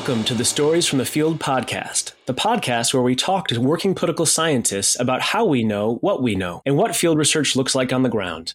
Welcome to the Stories from the Field podcast, the podcast where we talk to working political scientists about how we know what we know and what field research looks like on the ground.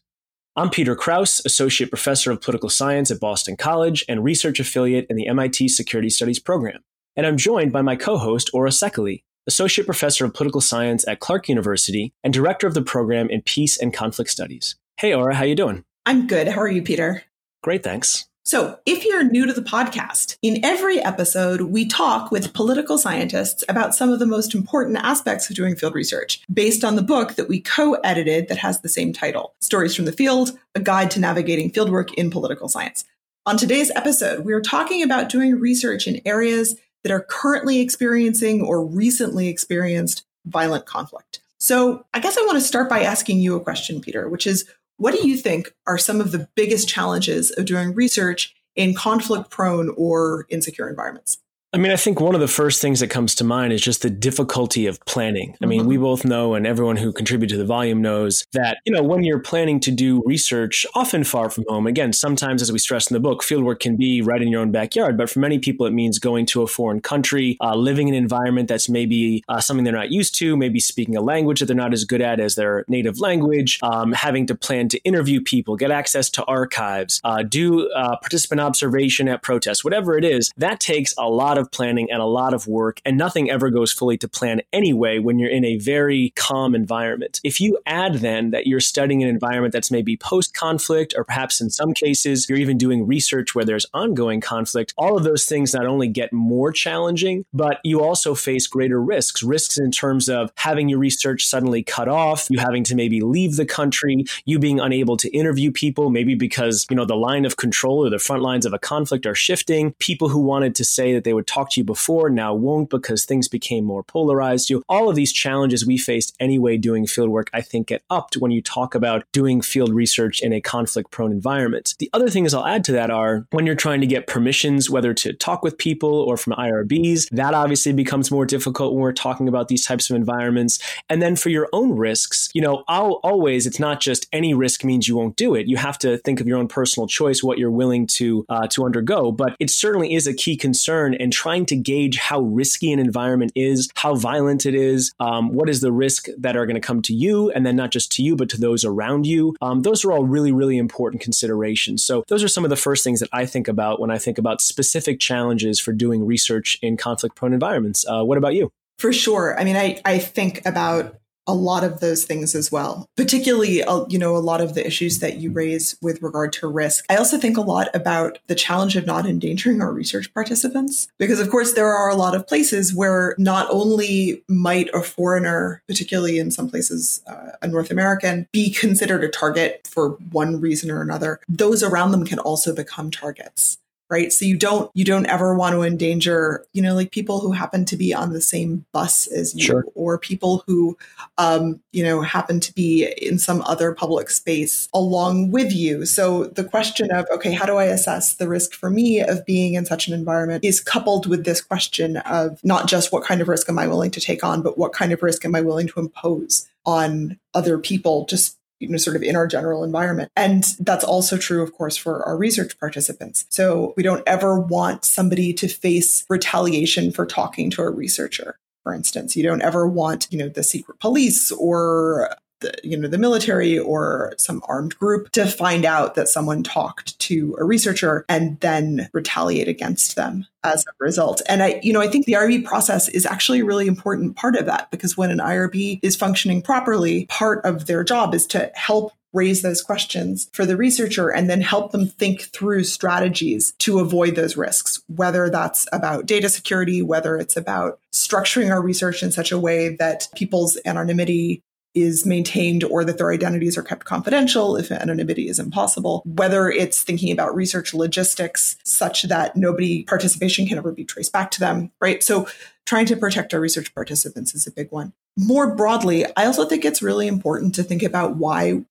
I'm Peter Krause, Associate Professor of Political Science at Boston College and Research Affiliate in the MIT Security Studies program. And I'm joined by my co host, Ora Szekely, Associate Professor of Political Science at Clark University and Director of the program in Peace and Conflict Studies. Hey, Ora, how you doing? I'm good. How are you, Peter? Great, thanks. So, if you're new to the podcast, in every episode, we talk with political scientists about some of the most important aspects of doing field research based on the book that we co edited that has the same title Stories from the Field A Guide to Navigating Fieldwork in Political Science. On today's episode, we are talking about doing research in areas that are currently experiencing or recently experienced violent conflict. So, I guess I want to start by asking you a question, Peter, which is what do you think are some of the biggest challenges of doing research in conflict prone or insecure environments? I mean, I think one of the first things that comes to mind is just the difficulty of planning. I mean, mm-hmm. we both know, and everyone who contributed to the volume knows that, you know, when you're planning to do research, often far from home, again, sometimes, as we stress in the book, fieldwork can be right in your own backyard. But for many people, it means going to a foreign country, uh, living in an environment that's maybe uh, something they're not used to, maybe speaking a language that they're not as good at as their native language, um, having to plan to interview people, get access to archives, uh, do uh, participant observation at protests, whatever it is. That takes a lot of of planning and a lot of work, and nothing ever goes fully to plan anyway when you're in a very calm environment. If you add then that you're studying an environment that's maybe post conflict, or perhaps in some cases, you're even doing research where there's ongoing conflict, all of those things not only get more challenging, but you also face greater risks. Risks in terms of having your research suddenly cut off, you having to maybe leave the country, you being unable to interview people, maybe because, you know, the line of control or the front lines of a conflict are shifting. People who wanted to say that they would talked to you before now won't because things became more polarized. You all of these challenges we faced anyway doing field work, I think, get upped when you talk about doing field research in a conflict prone environment. The other things I'll add to that are when you're trying to get permissions, whether to talk with people or from IRBs, that obviously becomes more difficult when we're talking about these types of environments. And then for your own risks, you know, I'll always, it's not just any risk means you won't do it. You have to think of your own personal choice, what you're willing to uh, to undergo. But it certainly is a key concern and trying to gauge how risky an environment is, how violent it is, um, what is the risk that are going to come to you, and then not just to you, but to those around you. Um, those are all really, really important considerations. So, those are some of the first things that I think about when I think about specific challenges for doing research in conflict prone environments. Uh, what about you? For sure. I mean, I, I think about a lot of those things as well particularly uh, you know a lot of the issues that you raise with regard to risk. I also think a lot about the challenge of not endangering our research participants because of course there are a lot of places where not only might a foreigner particularly in some places uh, a north american be considered a target for one reason or another those around them can also become targets right so you don't you don't ever want to endanger you know like people who happen to be on the same bus as you sure. or people who um you know happen to be in some other public space along with you so the question of okay how do i assess the risk for me of being in such an environment is coupled with this question of not just what kind of risk am i willing to take on but what kind of risk am i willing to impose on other people just you know, sort of in our general environment. And that's also true, of course, for our research participants. So we don't ever want somebody to face retaliation for talking to a researcher. For instance, you don't ever want, you know, the secret police or the, you know the military or some armed group to find out that someone talked to a researcher and then retaliate against them as a result. And I you know I think the IRB process is actually a really important part of that because when an IRB is functioning properly, part of their job is to help raise those questions for the researcher and then help them think through strategies to avoid those risks, whether that's about data security, whether it's about structuring our research in such a way that people's anonymity is maintained or that their identities are kept confidential if anonymity is impossible, whether it's thinking about research logistics such that nobody participation can ever be traced back to them, right? So trying to protect our research participants is a big one. More broadly, I also think it's really important to think about why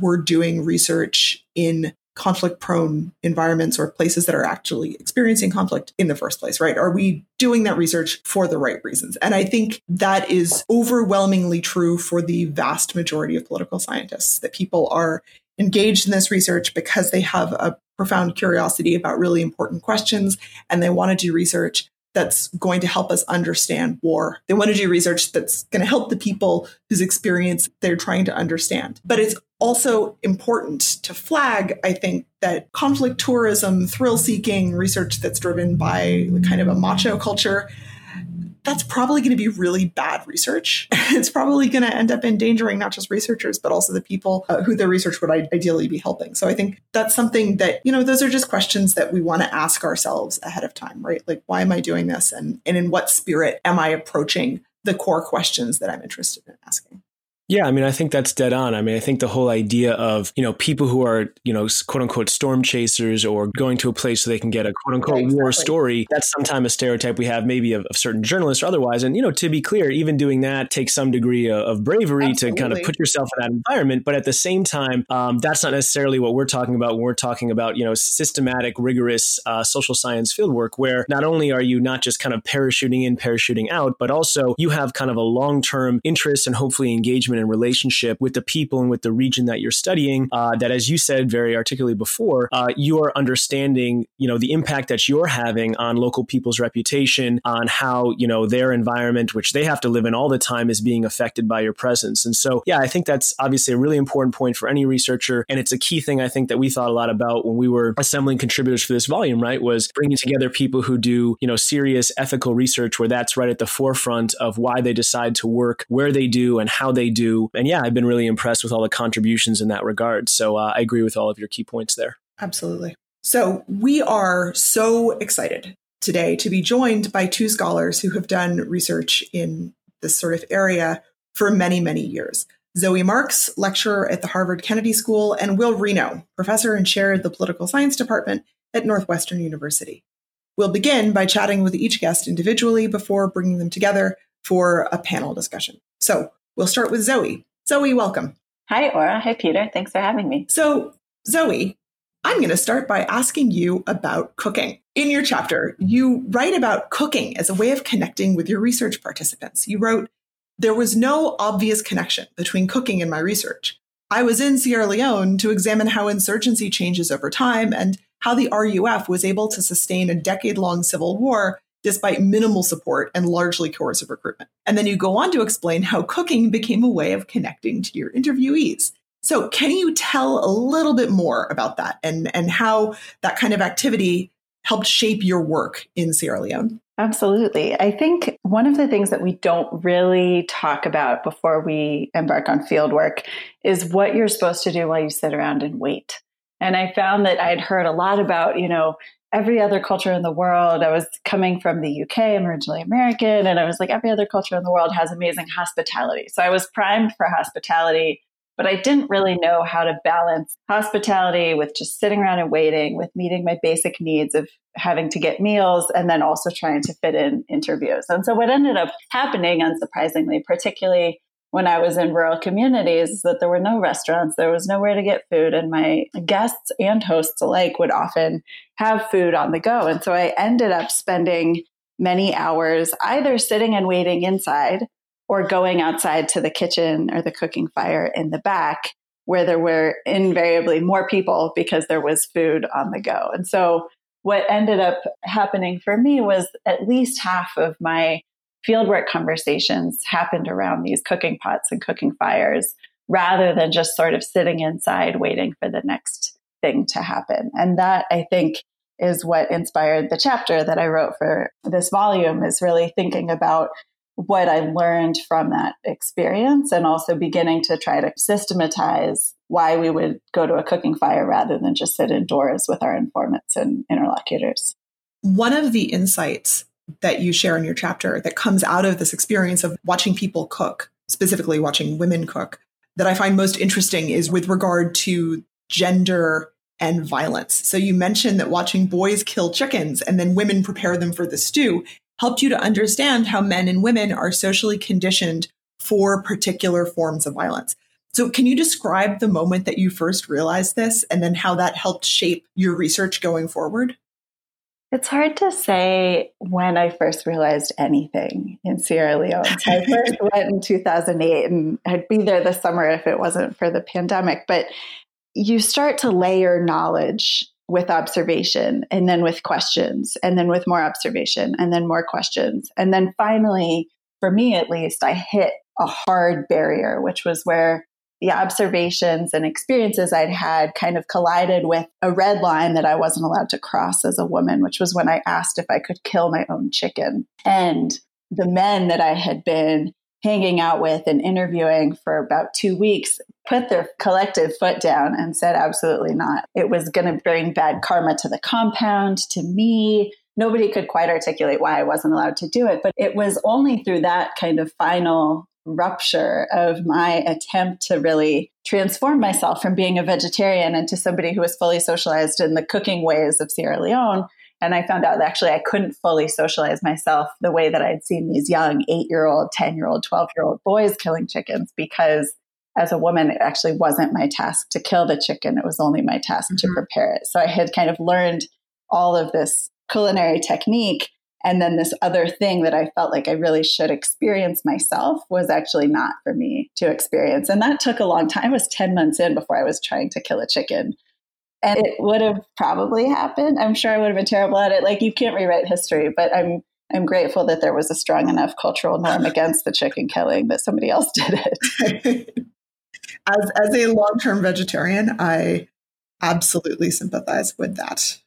we're doing research in conflict prone environments or places that are actually experiencing conflict in the first place, right? Are we doing that research for the right reasons? And I think that is overwhelmingly true for the vast majority of political scientists, that people are engaged in this research because they have a profound curiosity about really important questions and they want to do research that's going to help us understand war. They want to do research that's going to help the people whose experience they're trying to understand. But it's also important to flag, I think, that conflict tourism, thrill seeking research that's driven by kind of a macho culture that's probably going to be really bad research. it's probably going to end up endangering not just researchers, but also the people uh, who the research would ideally be helping. So I think that's something that, you know, those are just questions that we want to ask ourselves ahead of time, right? Like, why am I doing this? And, and in what spirit am I approaching the core questions that I'm interested in asking? Yeah, I mean, I think that's dead on. I mean, I think the whole idea of, you know, people who are, you know, quote unquote storm chasers or going to a place so they can get a quote unquote exactly. war story, that's sometimes a stereotype we have maybe of, of, certain journalists or otherwise. And, you know, to be clear, even doing that takes some degree of, of bravery Absolutely. to kind of put yourself in that environment. But at the same time, um, that's not necessarily what we're talking about when we're talking about, you know, systematic, rigorous uh, social science fieldwork, where not only are you not just kind of parachuting in, parachuting out, but also you have kind of a long term interest and hopefully engagement and relationship with the people and with the region that you're studying. Uh, that, as you said very articulately before, uh, you are understanding, you know, the impact that you're having on local people's reputation, on how you know their environment, which they have to live in all the time, is being affected by your presence. And so, yeah, I think that's obviously a really important point for any researcher, and it's a key thing I think that we thought a lot about when we were assembling contributors for this volume. Right, was bringing together people who do you know serious ethical research, where that's right at the forefront of why they decide to work where they do and how they do and yeah, I've been really impressed with all the contributions in that regard. So uh, I agree with all of your key points there. Absolutely. So we are so excited today to be joined by two scholars who have done research in this sort of area for many, many years. Zoe Marks, lecturer at the Harvard Kennedy School, and Will Reno, professor and chair of the political science department at Northwestern University. We'll begin by chatting with each guest individually before bringing them together for a panel discussion. So, We'll start with Zoe. Zoe, welcome. Hi, Ora. Hi, Peter. Thanks for having me. So, Zoe, I'm going to start by asking you about cooking. In your chapter, you write about cooking as a way of connecting with your research participants. You wrote, There was no obvious connection between cooking and my research. I was in Sierra Leone to examine how insurgency changes over time and how the RUF was able to sustain a decade long civil war despite minimal support and largely coercive recruitment. And then you go on to explain how cooking became a way of connecting to your interviewees. So, can you tell a little bit more about that and, and how that kind of activity helped shape your work in Sierra Leone? Absolutely. I think one of the things that we don't really talk about before we embark on field work is what you're supposed to do while you sit around and wait. And I found that I'd heard a lot about, you know, every other culture in the world. I was coming from the UK, I'm originally American, and I was like, every other culture in the world has amazing hospitality. So I was primed for hospitality, but I didn't really know how to balance hospitality with just sitting around and waiting, with meeting my basic needs of having to get meals, and then also trying to fit in interviews. And so what ended up happening, unsurprisingly, particularly when I was in rural communities that there were no restaurants, there was nowhere to get food, and my guests and hosts alike would often have food on the go. And so I ended up spending many hours either sitting and waiting inside or going outside to the kitchen or the cooking fire in the back where there were invariably more people because there was food on the go. And so what ended up happening for me was at least half of my fieldwork conversations happened around these cooking pots and cooking fires rather than just sort of sitting inside waiting for the next thing to happen. And that I think is what inspired the chapter that I wrote for this volume is really thinking about what I learned from that experience and also beginning to try to systematize why we would go to a cooking fire rather than just sit indoors with our informants and interlocutors. One of the insights that you share in your chapter that comes out of this experience of watching people cook, specifically watching women cook, that I find most interesting is with regard to gender and violence. So you mentioned that watching boys kill chickens and then women prepare them for the stew helped you to understand how men and women are socially conditioned for particular forms of violence. So, can you describe the moment that you first realized this and then how that helped shape your research going forward? It's hard to say when I first realized anything in Sierra Leone. So I first went in 2008 and I'd be there this summer if it wasn't for the pandemic. But you start to layer knowledge with observation and then with questions and then with more observation and then more questions. And then finally, for me at least, I hit a hard barrier, which was where the observations and experiences I'd had kind of collided with a red line that I wasn't allowed to cross as a woman, which was when I asked if I could kill my own chicken. And the men that I had been hanging out with and interviewing for about two weeks put their collective foot down and said, absolutely not. It was going to bring bad karma to the compound, to me. Nobody could quite articulate why I wasn't allowed to do it. But it was only through that kind of final rupture of my attempt to really transform myself from being a vegetarian into somebody who was fully socialized in the cooking ways of Sierra Leone. And I found out that actually I couldn't fully socialize myself the way that I'd seen these young eight year old, 10 year old, 12 year old boys killing chickens because as a woman, it actually wasn't my task to kill the chicken. It was only my task mm-hmm. to prepare it. So I had kind of learned all of this culinary technique and then this other thing that I felt like I really should experience myself was actually not for me to experience. And that took a long time. I was 10 months in before I was trying to kill a chicken. And it would have probably happened. I'm sure I would have been terrible at it. Like you can't rewrite history, but I'm I'm grateful that there was a strong enough cultural norm against the chicken killing that somebody else did it. as as a long-term vegetarian, I absolutely sympathize with that.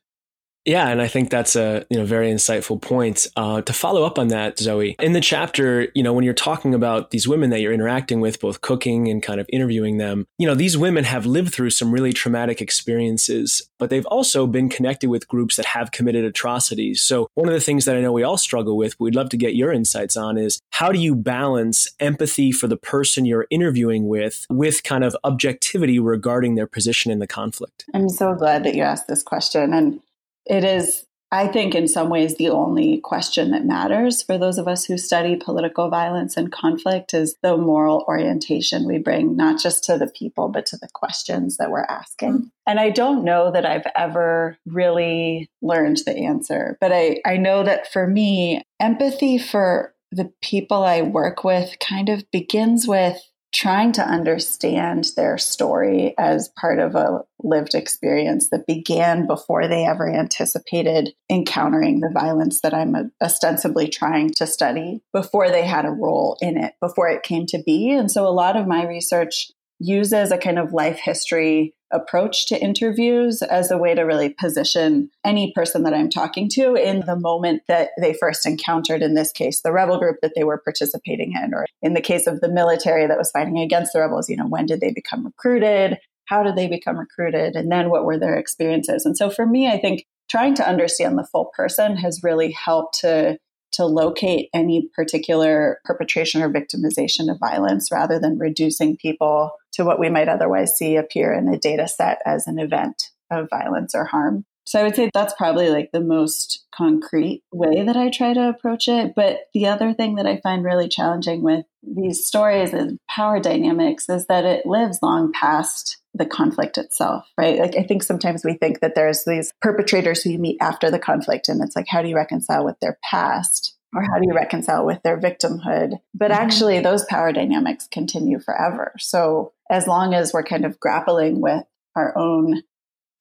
Yeah, and I think that's a you know very insightful point. Uh, to follow up on that, Zoe, in the chapter, you know, when you're talking about these women that you're interacting with, both cooking and kind of interviewing them, you know, these women have lived through some really traumatic experiences, but they've also been connected with groups that have committed atrocities. So one of the things that I know we all struggle with, we'd love to get your insights on, is how do you balance empathy for the person you're interviewing with with kind of objectivity regarding their position in the conflict? I'm so glad that you asked this question, and it is, I think, in some ways, the only question that matters for those of us who study political violence and conflict is the moral orientation we bring, not just to the people, but to the questions that we're asking. Mm-hmm. And I don't know that I've ever really learned the answer, but I, I know that for me, empathy for the people I work with kind of begins with trying to understand their story as part of a lived experience that began before they ever anticipated encountering the violence that I'm ostensibly trying to study, before they had a role in it, before it came to be. And so a lot of my research uses a kind of life history approach to interviews as a way to really position any person that I'm talking to in the moment that they first encountered, in this case, the rebel group that they were participating in, or in the case of the military that was fighting against the rebels, you know, when did they become recruited? How did they become recruited? And then what were their experiences? And so for me, I think trying to understand the full person has really helped to to locate any particular perpetration or victimization of violence rather than reducing people to what we might otherwise see appear in a data set as an event of violence or harm. So I would say that's probably like the most concrete way that I try to approach it. But the other thing that I find really challenging with these stories and power dynamics is that it lives long past the conflict itself, right? Like I think sometimes we think that there's these perpetrators who you meet after the conflict and it's like how do you reconcile with their past or how do you reconcile with their victimhood? But mm-hmm. actually those power dynamics continue forever. So as long as we're kind of grappling with our own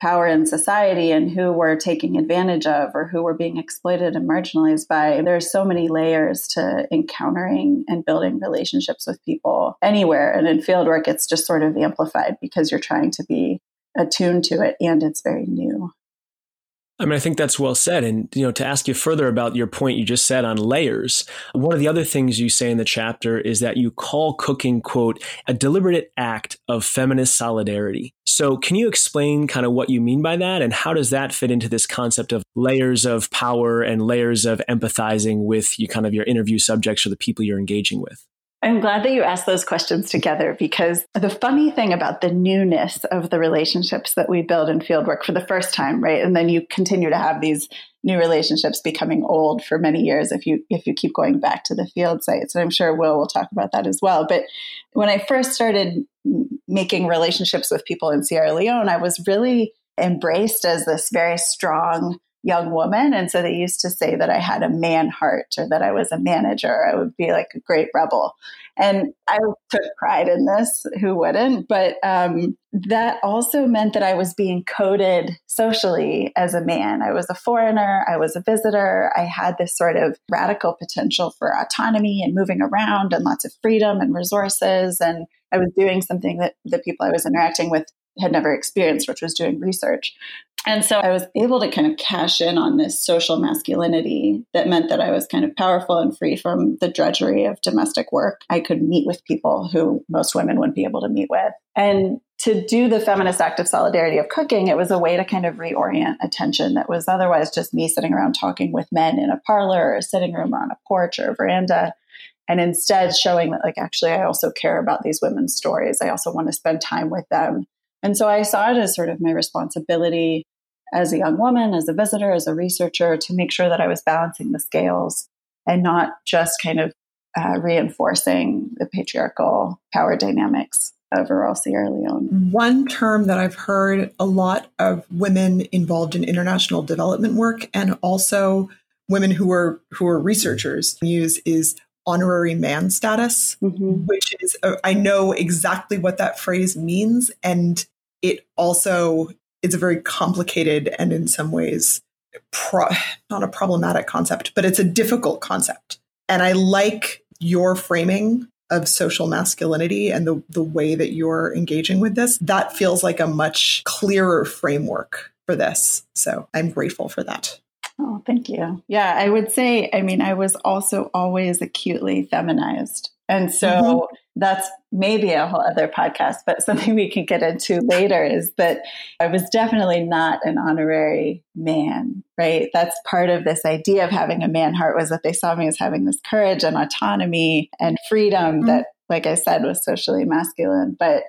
power in society and who we're taking advantage of or who we're being exploited and marginalized by. There's so many layers to encountering and building relationships with people anywhere. And in fieldwork, it's just sort of amplified because you're trying to be attuned to it and it's very new. I mean, I think that's well said. And, you know, to ask you further about your point you just said on layers, one of the other things you say in the chapter is that you call cooking, quote, a deliberate act of feminist solidarity. So can you explain kind of what you mean by that? And how does that fit into this concept of layers of power and layers of empathizing with you kind of your interview subjects or the people you're engaging with? I'm glad that you asked those questions together because the funny thing about the newness of the relationships that we build in fieldwork for the first time, right? And then you continue to have these new relationships becoming old for many years if you if you keep going back to the field sites. And I'm sure Will will talk about that as well. But when I first started making relationships with people in Sierra Leone, I was really embraced as this very strong young woman. And so they used to say that I had a man heart or that I was a manager. I would be like a great rebel. And I took pride in this. Who wouldn't? But um, that also meant that I was being coded socially as a man. I was a foreigner. I was a visitor. I had this sort of radical potential for autonomy and moving around and lots of freedom and resources. And I was doing something that the people I was interacting with had never experienced, which was doing research. And so I was able to kind of cash in on this social masculinity that meant that I was kind of powerful and free from the drudgery of domestic work. I could meet with people who most women wouldn't be able to meet with. And to do the feminist act of solidarity of cooking, it was a way to kind of reorient attention that was otherwise just me sitting around talking with men in a parlor or a sitting room or on a porch or a veranda. And instead showing that, like, actually, I also care about these women's stories. I also want to spend time with them. And so I saw it as sort of my responsibility as a young woman, as a visitor, as a researcher, to make sure that I was balancing the scales and not just kind of uh, reinforcing the patriarchal power dynamics of rural Sierra Leone. One term that I've heard a lot of women involved in international development work and also women who are who are researchers use is honorary man status, mm-hmm. which is uh, I know exactly what that phrase means and it also it's a very complicated and in some ways pro- not a problematic concept, but it's a difficult concept. And I like your framing of social masculinity and the, the way that you're engaging with this. That feels like a much clearer framework for this. So I'm grateful for that. Oh, thank you. Yeah, I would say, I mean, I was also always acutely feminized. And so mm-hmm. that's maybe a whole other podcast, but something we can get into later is that I was definitely not an honorary man, right? That's part of this idea of having a man heart was that they saw me as having this courage and autonomy and freedom mm-hmm. that, like I said, was socially masculine. But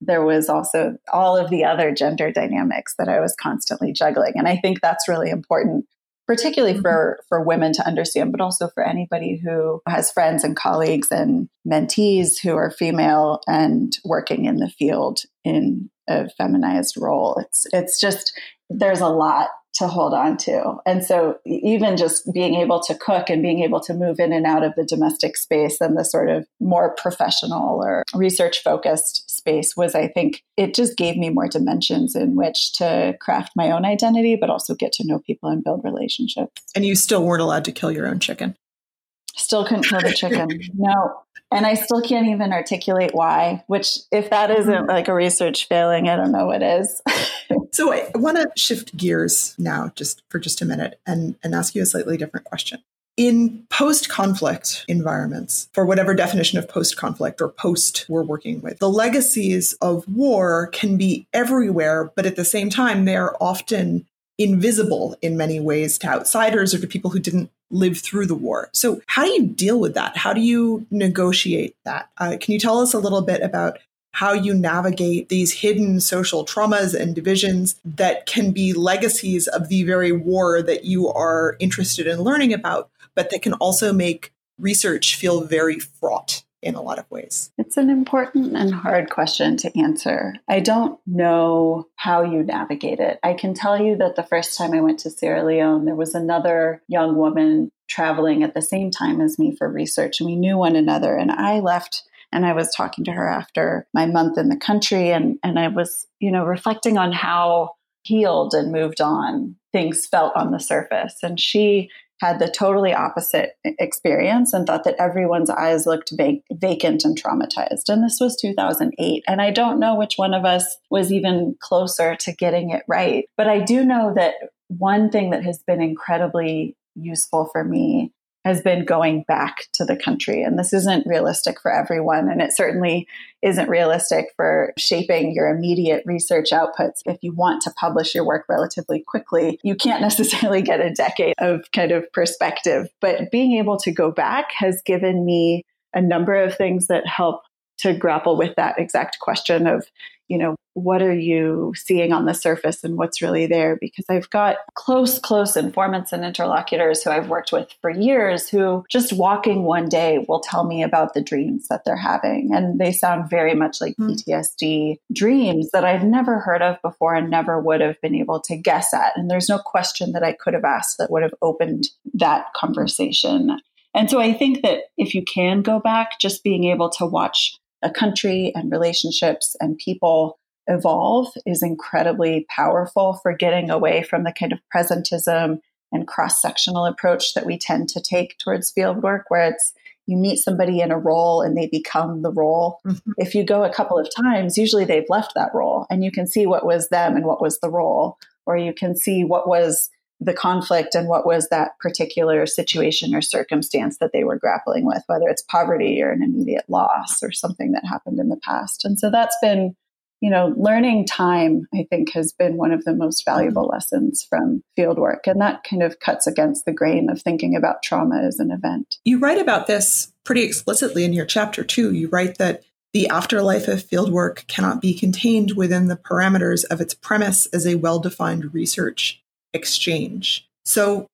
there was also all of the other gender dynamics that I was constantly juggling. And I think that's really important particularly mm-hmm. for for women to understand but also for anybody who has friends and colleagues and mentees who are female and working in the field in a feminized role it's it's just there's a lot to hold on to. And so even just being able to cook and being able to move in and out of the domestic space and the sort of more professional or research focused space was, I think, it just gave me more dimensions in which to craft my own identity, but also get to know people and build relationships. And you still weren't allowed to kill your own chicken. Still couldn't kill the chicken. no. And I still can't even articulate why, which, if that isn't mm-hmm. like a research failing, I don't know what is. so I want to shift gears now just for just a minute and, and ask you a slightly different question. In post conflict environments, for whatever definition of post conflict or post we're working with, the legacies of war can be everywhere, but at the same time, they are often invisible in many ways to outsiders or to people who didn't live through the war. So, how do you deal with that? How do you negotiate that? Uh, can you tell us a little bit about how you navigate these hidden social traumas and divisions that can be legacies of the very war that you are interested in learning about, but that can also make research feel very fraught? in a lot of ways? It's an important and hard question to answer. I don't know how you navigate it. I can tell you that the first time I went to Sierra Leone, there was another young woman traveling at the same time as me for research, and we knew one another. And I left and I was talking to her after my month in the country, and, and I was, you know, reflecting on how healed and moved on things felt on the surface. And she had the totally opposite experience and thought that everyone's eyes looked vac- vacant and traumatized. And this was 2008. And I don't know which one of us was even closer to getting it right. But I do know that one thing that has been incredibly useful for me has been going back to the country. And this isn't realistic for everyone. And it certainly isn't realistic for shaping your immediate research outputs. If you want to publish your work relatively quickly, you can't necessarily get a decade of kind of perspective. But being able to go back has given me a number of things that help to grapple with that exact question of, you know, what are you seeing on the surface and what's really there? Because I've got close, close informants and interlocutors who I've worked with for years who just walking one day will tell me about the dreams that they're having. And they sound very much like mm. PTSD dreams that I've never heard of before and never would have been able to guess at. And there's no question that I could have asked that would have opened that conversation. And so I think that if you can go back, just being able to watch a country and relationships and people evolve is incredibly powerful for getting away from the kind of presentism and cross sectional approach that we tend to take towards field work, where it's you meet somebody in a role and they become the role. Mm-hmm. If you go a couple of times, usually they've left that role and you can see what was them and what was the role, or you can see what was the conflict and what was that particular situation or circumstance that they were grappling with, whether it's poverty or an immediate loss or something that happened in the past. And so that's been, you know, learning time, I think, has been one of the most valuable mm-hmm. lessons from field work. And that kind of cuts against the grain of thinking about trauma as an event. You write about this pretty explicitly in your chapter, too. You write that the afterlife of fieldwork cannot be contained within the parameters of its premise as a well defined research exchange. So,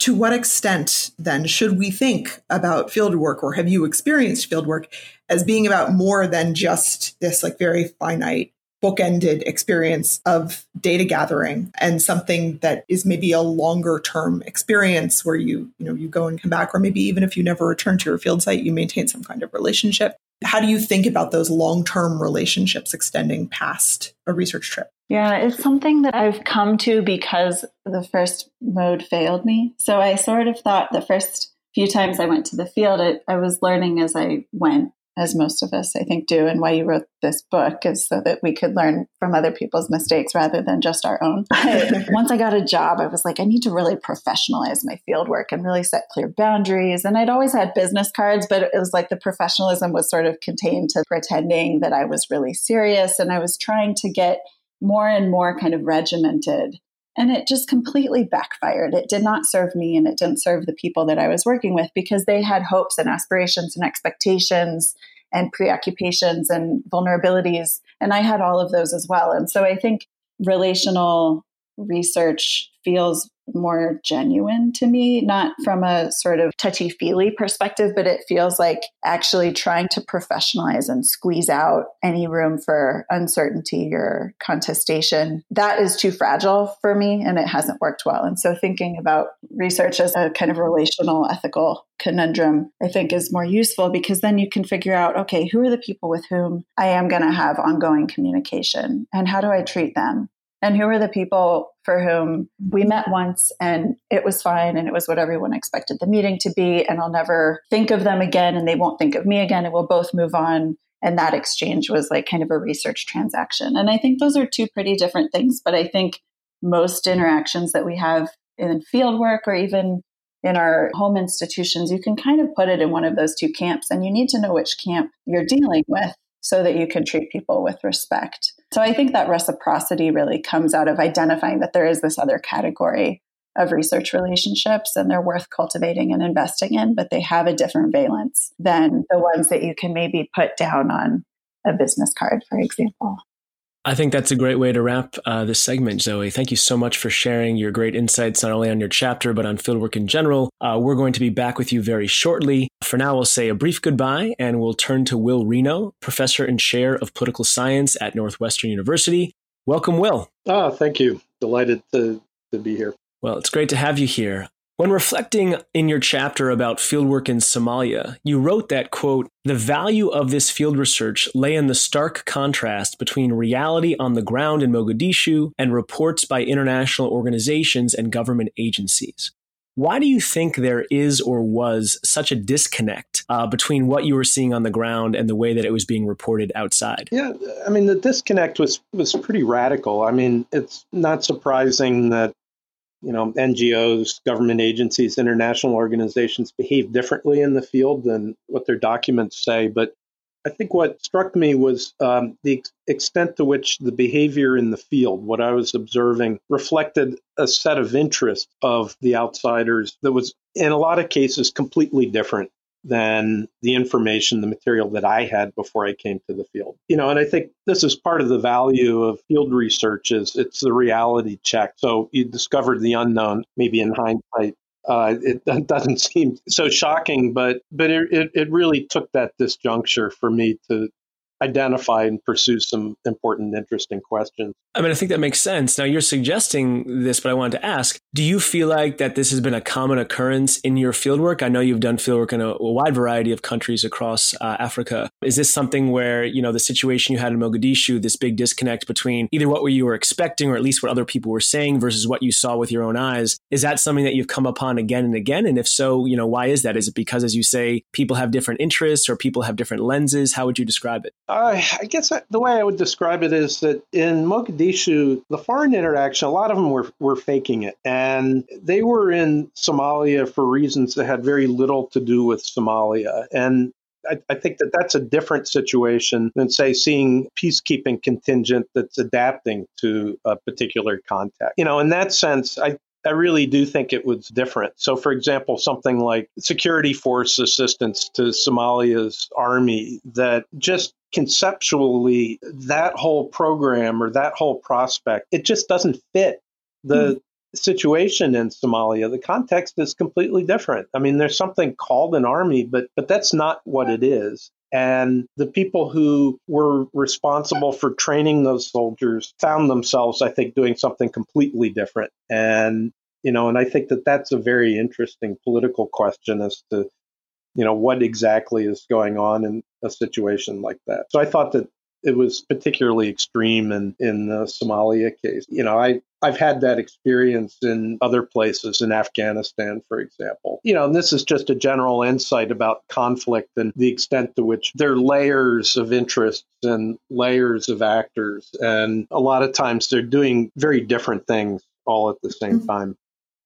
to what extent then should we think about fieldwork or have you experienced fieldwork as being about more than just this like very finite bookended experience of data gathering and something that is maybe a longer term experience where you you know you go and come back or maybe even if you never return to your field site you maintain some kind of relationship how do you think about those long term relationships extending past a research trip yeah, it's something that I've come to because the first mode failed me. So I sort of thought the first few times I went to the field, it, I was learning as I went, as most of us, I think, do. And why you wrote this book is so that we could learn from other people's mistakes rather than just our own. once I got a job, I was like, I need to really professionalize my field work and really set clear boundaries. And I'd always had business cards, but it was like the professionalism was sort of contained to pretending that I was really serious. And I was trying to get more and more kind of regimented. And it just completely backfired. It did not serve me and it didn't serve the people that I was working with because they had hopes and aspirations and expectations and preoccupations and vulnerabilities. And I had all of those as well. And so I think relational research feels more genuine to me, not from a sort of touchy feely perspective, but it feels like actually trying to professionalize and squeeze out any room for uncertainty or contestation. That is too fragile for me and it hasn't worked well. And so thinking about research as a kind of relational ethical conundrum, I think is more useful because then you can figure out okay, who are the people with whom I am going to have ongoing communication and how do I treat them? And who are the people for whom we met once and it was fine and it was what everyone expected the meeting to be. And I'll never think of them again and they won't think of me again and we'll both move on. And that exchange was like kind of a research transaction. And I think those are two pretty different things. But I think most interactions that we have in field work or even in our home institutions, you can kind of put it in one of those two camps. And you need to know which camp you're dealing with so that you can treat people with respect. So I think that reciprocity really comes out of identifying that there is this other category of research relationships and they're worth cultivating and investing in, but they have a different valence than the ones that you can maybe put down on a business card, for example. I think that's a great way to wrap uh, this segment, Zoe. Thank you so much for sharing your great insights, not only on your chapter, but on fieldwork in general. Uh, we're going to be back with you very shortly. For now, we'll say a brief goodbye and we'll turn to Will Reno, professor and chair of political science at Northwestern University. Welcome, Will. Oh, thank you. Delighted to, to be here. Well, it's great to have you here. When reflecting in your chapter about fieldwork in Somalia, you wrote that, quote, the value of this field research lay in the stark contrast between reality on the ground in Mogadishu and reports by international organizations and government agencies. Why do you think there is or was such a disconnect uh, between what you were seeing on the ground and the way that it was being reported outside? Yeah, I mean, the disconnect was was pretty radical. I mean, it's not surprising that you know, NGOs, government agencies, international organizations behave differently in the field than what their documents say. But I think what struck me was um, the ex- extent to which the behavior in the field, what I was observing, reflected a set of interests of the outsiders that was, in a lot of cases, completely different than the information, the material that I had before I came to the field. You know, and I think this is part of the value of field research is it's the reality check. So you discovered the unknown, maybe in hindsight. Uh, it doesn't seem so shocking, but but it, it really took that disjuncture for me to identify and pursue some important, interesting questions. I mean, I think that makes sense. Now, you're suggesting this, but I wanted to ask do you feel like that this has been a common occurrence in your fieldwork? I know you've done fieldwork in a, a wide variety of countries across uh, Africa. Is this something where, you know, the situation you had in Mogadishu, this big disconnect between either what you were expecting or at least what other people were saying versus what you saw with your own eyes, is that something that you've come upon again and again? And if so, you know, why is that? Is it because, as you say, people have different interests or people have different lenses? How would you describe it? Uh, I guess the way I would describe it is that in Mogadishu, the foreign interaction, a lot of them were, were faking it. And they were in Somalia for reasons that had very little to do with Somalia. And I, I, think that that's a different situation than, say, seeing peacekeeping contingent that's adapting to a particular context. You know, in that sense, I, I really do think it was different. So, for example, something like security force assistance to Somalia's army that just conceptually, that whole program or that whole prospect, it just doesn't fit the mm. situation in Somalia. The context is completely different. I mean, there's something called an army, but but that's not what it is. And the people who were responsible for training those soldiers found themselves, I think, doing something completely different. And, you know, and I think that that's a very interesting political question as to, you know, what exactly is going on in a situation like that. So I thought that it was particularly extreme in, in the Somalia case. You know, I, I've had that experience in other places, in Afghanistan, for example. You know, and this is just a general insight about conflict and the extent to which there are layers of interests and layers of actors. And a lot of times they're doing very different things all at the same mm-hmm. time.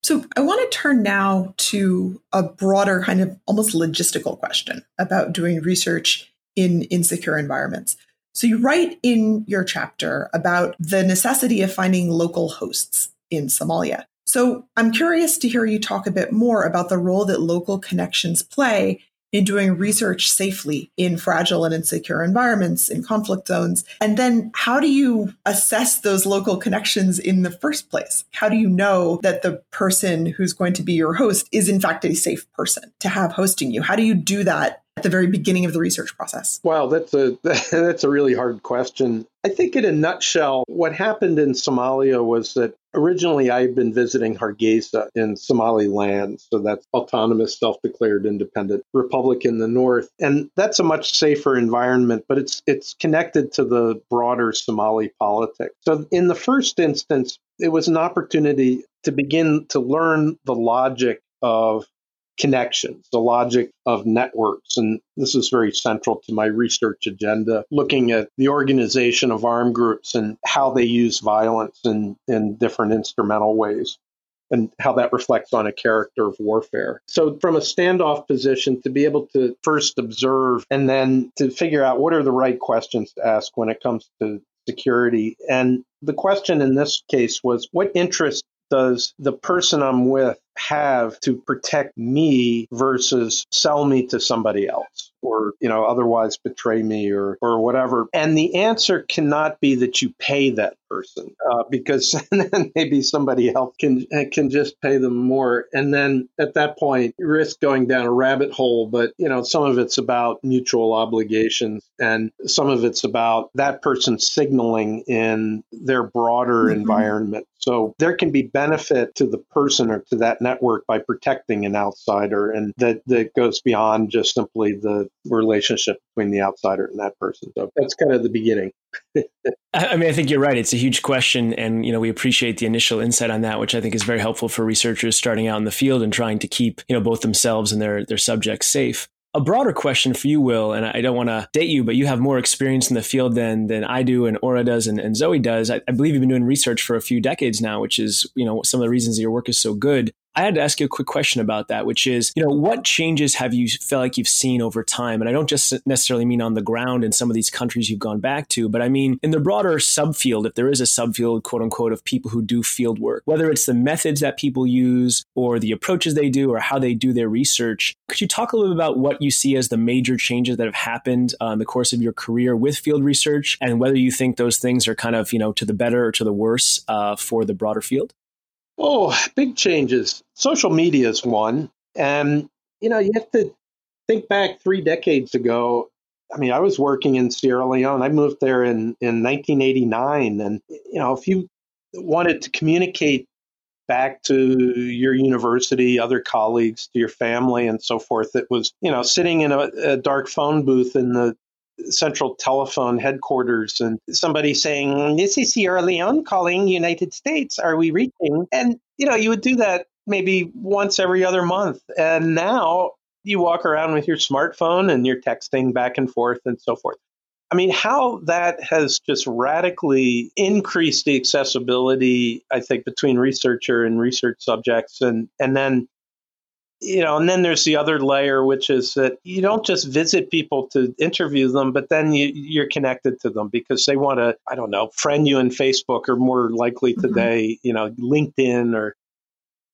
So I want to turn now to a broader kind of almost logistical question about doing research in insecure environments. So you write in your chapter about the necessity of finding local hosts in Somalia. So I'm curious to hear you talk a bit more about the role that local connections play in doing research safely in fragile and insecure environments in conflict zones? And then how do you assess those local connections in the first place? How do you know that the person who's going to be your host is in fact a safe person to have hosting you? How do you do that at the very beginning of the research process? Wow, that's a that's a really hard question. I think in a nutshell, what happened in Somalia was that originally I had been visiting Hargeisa in Somaliland, so that's autonomous, self-declared independent republic in the north, and that's a much safer environment, but it's it's connected to the broader Somali politics. So in the first instance, it was an opportunity to begin to learn the logic of connections, the logic of networks. And this is very central to my research agenda, looking at the organization of armed groups and how they use violence in, in different instrumental ways and how that reflects on a character of warfare. So, from a standoff position, to be able to first observe and then to figure out what are the right questions to ask when it comes to security. And the question in this case was what interest does the person I'm with have to protect me versus sell me to somebody else? Or you know otherwise betray me or or whatever. And the answer cannot be that you pay that person uh, because then maybe somebody else can can just pay them more. And then at that point you risk going down a rabbit hole but you know some of it's about mutual obligations and some of it's about that person signaling in their broader mm-hmm. environment. So there can be benefit to the person or to that network by protecting an outsider and that that goes beyond just simply the relationship between the outsider and that person. So that's kind of the beginning. I mean, I think you're right. It's a huge question, and you know we appreciate the initial insight on that, which I think is very helpful for researchers starting out in the field and trying to keep you know both themselves and their their subjects safe. A broader question for you, Will, and I don't want to date you, but you have more experience in the field than than I do, and Ora does, and, and Zoe does. I, I believe you've been doing research for a few decades now, which is you know some of the reasons your work is so good. I had to ask you a quick question about that, which is, you know, what changes have you felt like you've seen over time? And I don't just necessarily mean on the ground in some of these countries you've gone back to, but I mean in the broader subfield, if there is a subfield, quote unquote, of people who do field work, whether it's the methods that people use or the approaches they do or how they do their research. Could you talk a little bit about what you see as the major changes that have happened uh, in the course of your career with field research and whether you think those things are kind of, you know, to the better or to the worse uh, for the broader field? Oh, big changes. Social media is one. And, you know, you have to think back three decades ago. I mean, I was working in Sierra Leone. I moved there in, in 1989. And, you know, if you wanted to communicate back to your university, other colleagues, to your family, and so forth, it was, you know, sitting in a, a dark phone booth in the central telephone headquarters and somebody saying, This is Sierra Leone calling United States. Are we reaching? And, you know, you would do that maybe once every other month. And now you walk around with your smartphone and you're texting back and forth and so forth. I mean, how that has just radically increased the accessibility, I think, between researcher and research subjects. And, and then you know, and then there's the other layer, which is that you don't just visit people to interview them, but then you, you're connected to them because they want to, I don't know, friend you in Facebook or more likely mm-hmm. today, mm-hmm. you know, LinkedIn or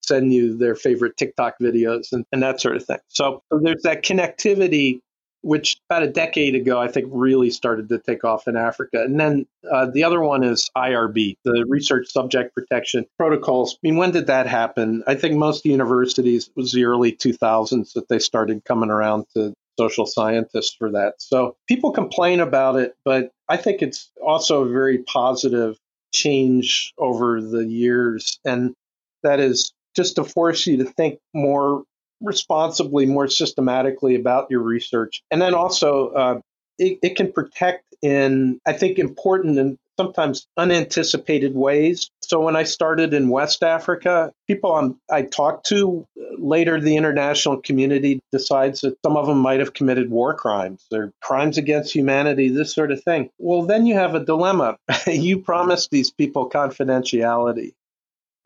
send you their favorite TikTok videos and, and that sort of thing. So, so there's that connectivity which about a decade ago, I think really started to take off in Africa. And then uh, the other one is IRB, the Research Subject Protection Protocols. I mean, when did that happen? I think most universities, was the early 2000s that they started coming around to social scientists for that. So people complain about it, but I think it's also a very positive change over the years. And that is just to force you to think more responsibly, more systematically about your research. And then also, uh, it, it, can protect in, I think, important and sometimes unanticipated ways. So when I started in West Africa, people I'm, I talked to later, the international community decides that some of them might have committed war crimes or crimes against humanity, this sort of thing. Well, then you have a dilemma. you promised these people confidentiality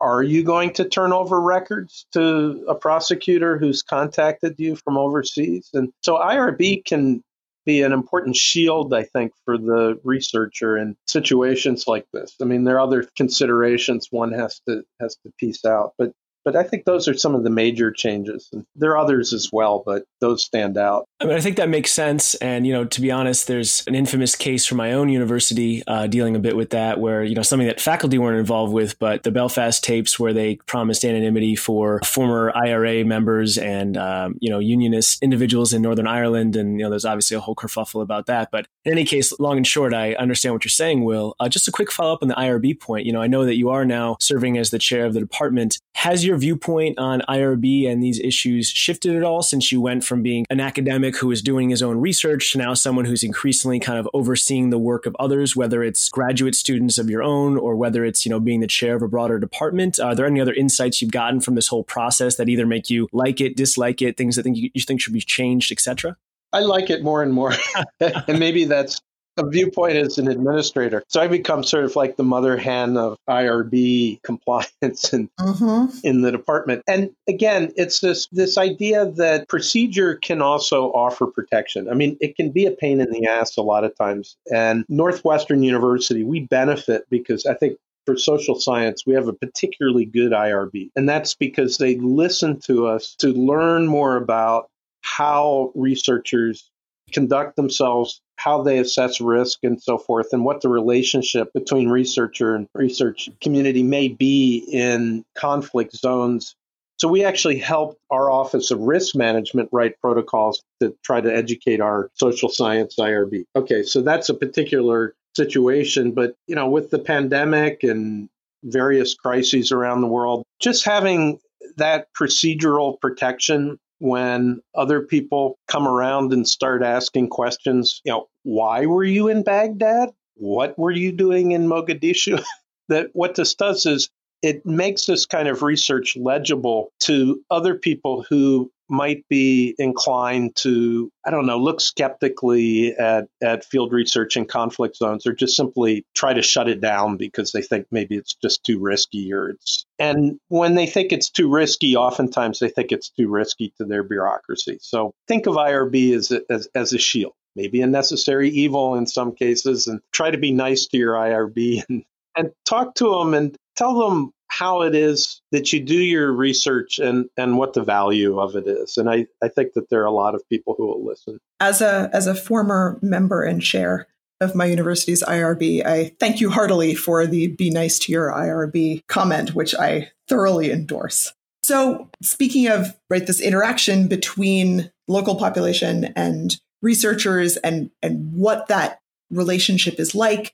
are you going to turn over records to a prosecutor who's contacted you from overseas? And so IRB can be an important shield, I think, for the researcher in situations like this. I mean, there are other considerations one has to has to piece out, but but I think those are some of the major changes. And there are others as well, but those stand out. I mean, I think that makes sense. And, you know, to be honest, there's an infamous case from my own university uh, dealing a bit with that, where, you know, something that faculty weren't involved with, but the Belfast tapes where they promised anonymity for former IRA members and, um, you know, unionist individuals in Northern Ireland. And, you know, there's obviously a whole kerfuffle about that. But in any case, long and short, I understand what you're saying, Will. Uh, just a quick follow up on the IRB point. You know, I know that you are now serving as the chair of the department. Has your viewpoint on IRB and these issues shifted at all since you went from being an academic who is doing his own research to now someone who's increasingly kind of overseeing the work of others, whether it's graduate students of your own or whether it's, you know, being the chair of a broader department? Are there any other insights you've gotten from this whole process that either make you like it, dislike it, things that think you, you think should be changed, etc.? I like it more and more. and maybe that's a viewpoint as an administrator. So I become sort of like the mother hen of IRB compliance in, mm-hmm. in the department. And again, it's this this idea that procedure can also offer protection. I mean, it can be a pain in the ass a lot of times. And Northwestern University, we benefit because I think for social science, we have a particularly good IRB. And that's because they listen to us to learn more about how researchers conduct themselves, how they assess risk, and so forth, and what the relationship between researcher and research community may be in conflict zones. So we actually helped our Office of Risk Management write protocols to try to educate our social science IRB. Okay, so that's a particular situation, but you know, with the pandemic and various crises around the world, just having that procedural protection when other people come around and start asking questions, you know, why were you in Baghdad? What were you doing in Mogadishu? that what this does is it makes this kind of research legible to other people who might be inclined to, I don't know, look skeptically at, at field research in conflict zones or just simply try to shut it down because they think maybe it's just too risky or it's. And when they think it's too risky, oftentimes they think it's too risky to their bureaucracy. So think of IRB as a, as, as a shield. Maybe a necessary evil in some cases, and try to be nice to your IRB and, and talk to them and tell them how it is that you do your research and, and what the value of it is. And I, I think that there are a lot of people who will listen. As a as a former member and chair of my university's IRB, I thank you heartily for the be nice to your IRB comment, which I thoroughly endorse. So speaking of right this interaction between local population and researchers and and what that relationship is like.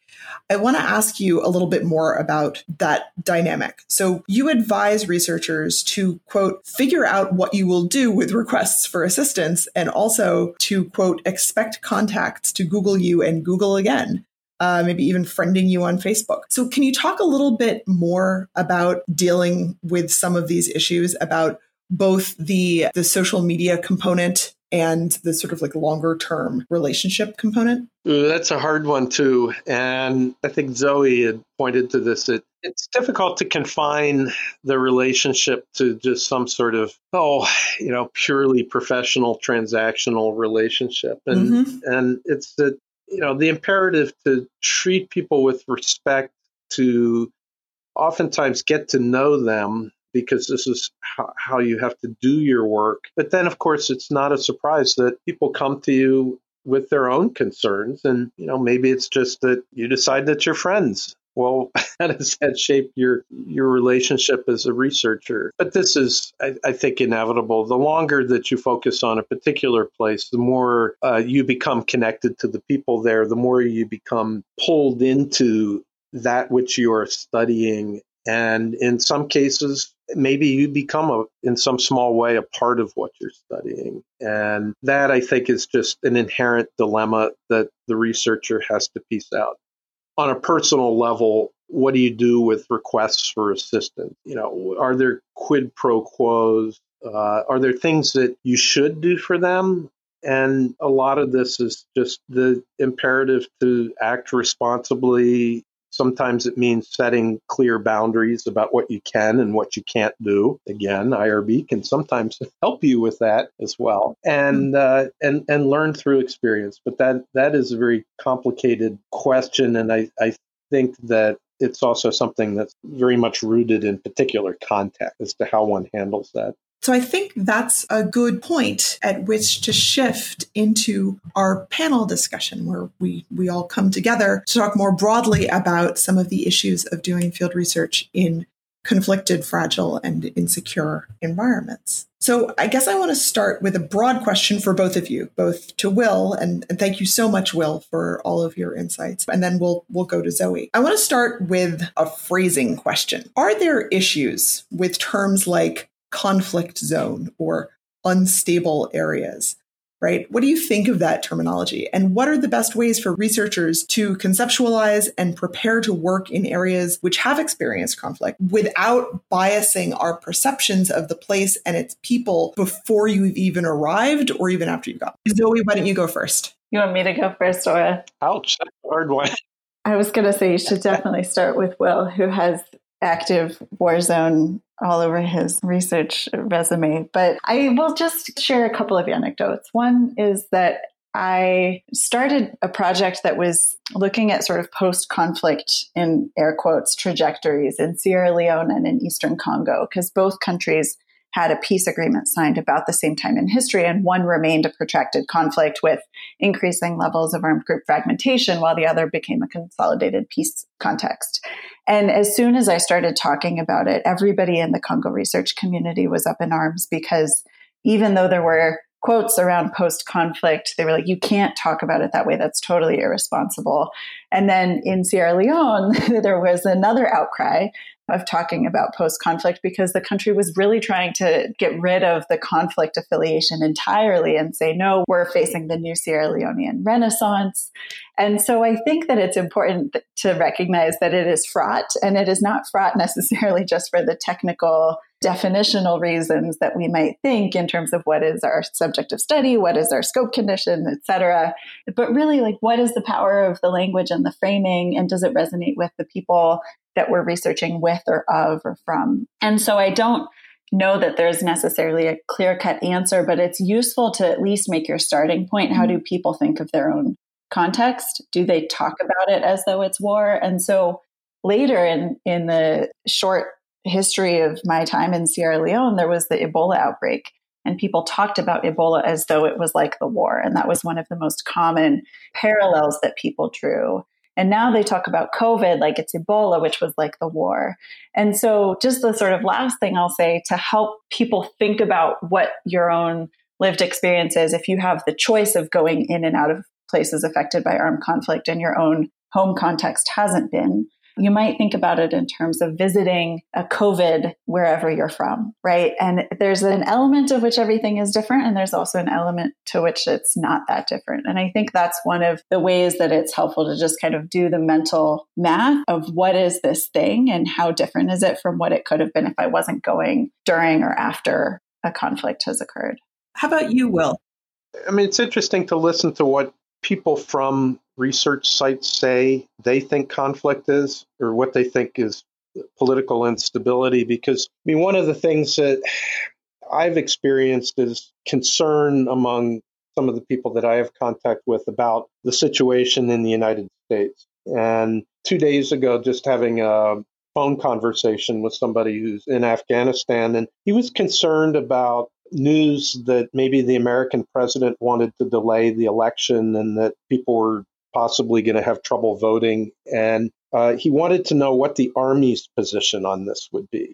I want to ask you a little bit more about that dynamic. So, you advise researchers to, quote, figure out what you will do with requests for assistance and also to, quote, expect contacts to Google you and Google again. Uh, maybe even friending you on Facebook. So, can you talk a little bit more about dealing with some of these issues about both the the social media component and the sort of like longer term relationship component? That's a hard one too. And I think Zoe had pointed to this. It, it's difficult to confine the relationship to just some sort of, oh, you know, purely professional transactional relationship. And mm-hmm. and it's the you know, the imperative to treat people with respect, to oftentimes get to know them because this is how, how you have to do your work. But then, of course, it's not a surprise that people come to you with their own concerns. And, you know, maybe it's just that you decide that you're friends. Well, how does that shape your your relationship as a researcher? But this is, I, I think, inevitable. The longer that you focus on a particular place, the more uh, you become connected to the people there. The more you become pulled into that which you are studying and in some cases, maybe you become a, in some small way, a part of what you're studying. And that I think is just an inherent dilemma that the researcher has to piece out. On a personal level, what do you do with requests for assistance? You know, are there quid pro quos? Uh, are there things that you should do for them? And a lot of this is just the imperative to act responsibly Sometimes it means setting clear boundaries about what you can and what you can't do. Again, IRB can sometimes help you with that as well, and uh, and and learn through experience. But that that is a very complicated question, and I I think that it's also something that's very much rooted in particular context as to how one handles that. So I think that's a good point at which to shift into our panel discussion where we, we all come together to talk more broadly about some of the issues of doing field research in conflicted, fragile, and insecure environments. So I guess I want to start with a broad question for both of you, both to Will, and, and, thank you so much, Will, for all of your insights. And then we'll we'll go to Zoe. I want to start with a phrasing question. Are there issues with terms like conflict zone or unstable areas, right? What do you think of that terminology? And what are the best ways for researchers to conceptualize and prepare to work in areas which have experienced conflict without biasing our perceptions of the place and its people before you've even arrived or even after you've got? Zoe, why don't you go first? You want me to go first, or? Ouch, that's a hard one. I was going to say you should definitely start with Will, who has active war zone all over his research resume. But I will just share a couple of anecdotes. One is that I started a project that was looking at sort of post conflict, in air quotes, trajectories in Sierra Leone and in Eastern Congo, because both countries had a peace agreement signed about the same time in history, and one remained a protracted conflict with increasing levels of armed group fragmentation, while the other became a consolidated peace context. And as soon as I started talking about it, everybody in the Congo research community was up in arms because even though there were quotes around post conflict, they were like, you can't talk about it that way. That's totally irresponsible. And then in Sierra Leone, there was another outcry of talking about post conflict because the country was really trying to get rid of the conflict affiliation entirely and say, no, we're facing the new Sierra Leonean Renaissance. And so I think that it's important to recognize that it is fraught and it is not fraught necessarily just for the technical definitional reasons that we might think in terms of what is our subject of study, what is our scope condition, et cetera. But really, like, what is the power of the language and the framing, and does it resonate with the people that we're researching with or of or from? And so I don't know that there's necessarily a clear cut answer, but it's useful to at least make your starting point. How do mm-hmm. people think of their own context? Do they talk about it as though it's war? And so later in, in the short history of my time in Sierra Leone, there was the Ebola outbreak. And people talked about Ebola as though it was like the war. And that was one of the most common parallels that people drew. And now they talk about COVID like it's Ebola, which was like the war. And so, just the sort of last thing I'll say to help people think about what your own lived experience is, if you have the choice of going in and out of places affected by armed conflict and your own home context hasn't been, you might think about it in terms of visiting a COVID wherever you're from, right? And there's an element of which everything is different, and there's also an element to which it's not that different. And I think that's one of the ways that it's helpful to just kind of do the mental math of what is this thing and how different is it from what it could have been if I wasn't going during or after a conflict has occurred. How about you, Will? I mean, it's interesting to listen to what people from research sites say they think conflict is or what they think is political instability because I mean one of the things that I've experienced is concern among some of the people that I have contact with about the situation in the United States. And two days ago, just having a phone conversation with somebody who's in Afghanistan, and he was concerned about news that maybe the American president wanted to delay the election and that people were possibly going to have trouble voting. And uh, he wanted to know what the Army's position on this would be.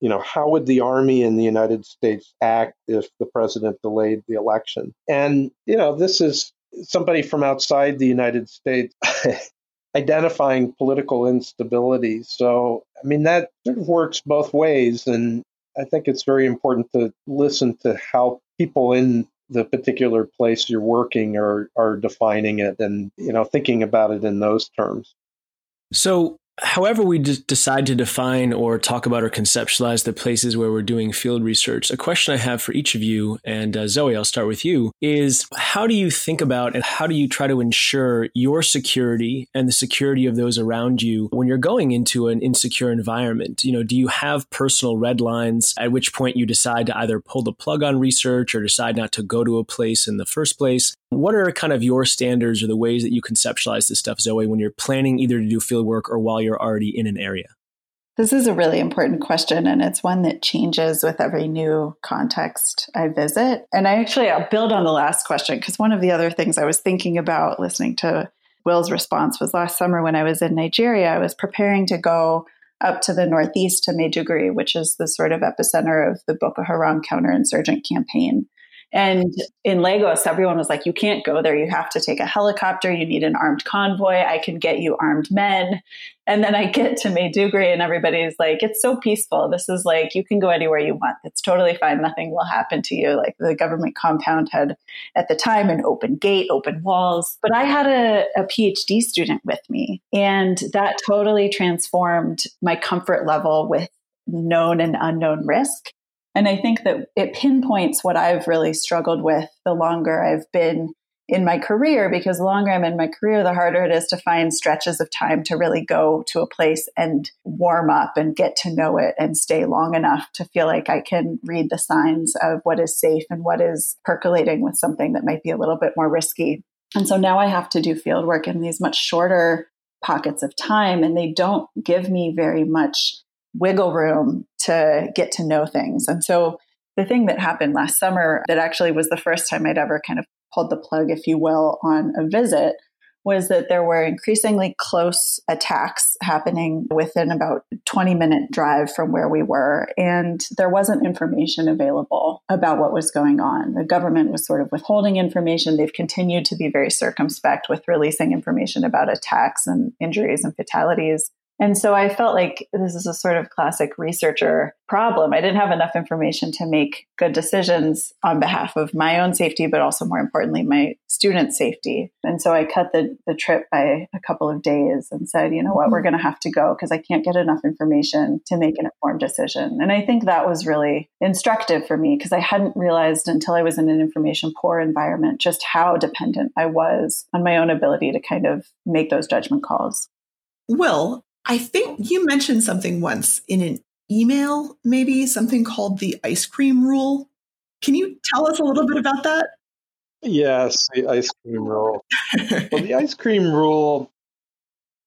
You know, how would the Army in the United States act if the president delayed the election? And, you know, this is somebody from outside the United States identifying political instability. So, I mean, that sort of works both ways. And I think it's very important to listen to how people in the particular place you're working are are defining it and you know thinking about it in those terms. So however we d- decide to define or talk about or conceptualize the places where we're doing field research, a question I have for each of you, and uh, Zoe, I'll start with you, is how do you think about and how do you try to ensure your security and the security of those around you when you're going into an insecure environment? You know, do you have personal red lines at which point you decide to either pull the plug on research or decide not to go to a place in the first place? What are kind of your standards or the ways that you conceptualize this stuff, Zoe, when you're planning either to do field work or while you're already in an area? This is a really important question, and it's one that changes with every new context I visit. And I actually, I'll build on the last question because one of the other things I was thinking about listening to Will's response was last summer when I was in Nigeria, I was preparing to go up to the northeast to Maiduguri, which is the sort of epicenter of the Boko Haram counterinsurgent campaign. And in Lagos, everyone was like, you can't go there. You have to take a helicopter. You need an armed convoy. I can get you armed men. And then I get to Maiduguri and everybody's like, it's so peaceful. This is like, you can go anywhere you want. It's totally fine. Nothing will happen to you. Like the government compound had at the time an open gate, open walls. But I had a, a PhD student with me, and that totally transformed my comfort level with known and unknown risk. And I think that it pinpoints what I've really struggled with the longer I've been in my career, because the longer I'm in my career, the harder it is to find stretches of time to really go to a place and warm up and get to know it and stay long enough to feel like I can read the signs of what is safe and what is percolating with something that might be a little bit more risky. And so now I have to do field work in these much shorter pockets of time, and they don't give me very much wiggle room to get to know things. And so the thing that happened last summer that actually was the first time I'd ever kind of pulled the plug, if you will, on a visit was that there were increasingly close attacks happening within about 20 minute drive from where we were. And there wasn't information available about what was going on. The government was sort of withholding information. They've continued to be very circumspect with releasing information about attacks and injuries and fatalities And so I felt like this is a sort of classic researcher problem. I didn't have enough information to make good decisions on behalf of my own safety, but also more importantly, my students' safety. And so I cut the, the trip by a couple of days and said, you know what, we're mm-hmm. going to have to go because I can't get enough information to make an informed decision. And I think that was really instructive for me because I hadn't realized until I was in an information poor environment just how dependent I was on my own ability to kind of make those judgment calls. Will, I think you mentioned something once in an email, maybe something called the ice cream rule. Can you tell us a little bit about that? Yes, the ice cream rule. well, the ice cream rule.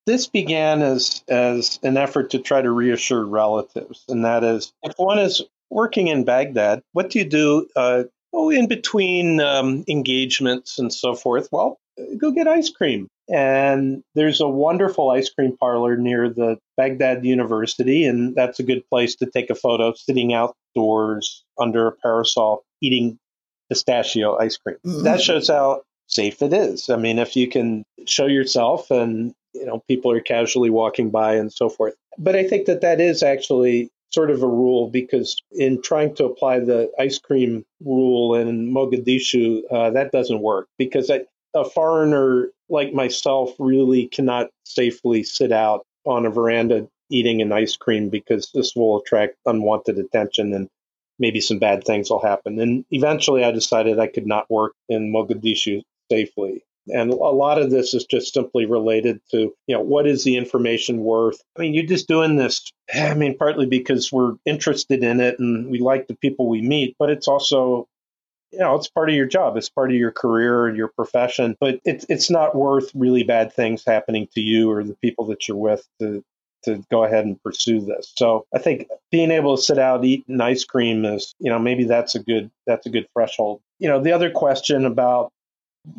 This began as as an effort to try to reassure relatives, and that is, if one is working in Baghdad, what do you do? Uh, oh, in between um, engagements and so forth. Well, go get ice cream. And there's a wonderful ice cream parlor near the Baghdad University, and that's a good place to take a photo sitting outdoors under a parasol eating pistachio ice cream. Mm-hmm. That shows how safe it is. I mean, if you can show yourself and you know people are casually walking by and so forth. But I think that that is actually sort of a rule because in trying to apply the ice cream rule in Mogadishu, uh, that doesn't work because I, a foreigner like myself really cannot safely sit out on a veranda eating an ice cream because this will attract unwanted attention and maybe some bad things will happen. And eventually I decided I could not work in Mogadishu safely. And a lot of this is just simply related to, you know, what is the information worth? I mean, you're just doing this, I mean, partly because we're interested in it and we like the people we meet, but it's also you know, it's part of your job. It's part of your career and your profession, but it's it's not worth really bad things happening to you or the people that you're with to to go ahead and pursue this. So I think being able to sit out, eat ice cream is, you know, maybe that's a good that's a good threshold. You know, the other question about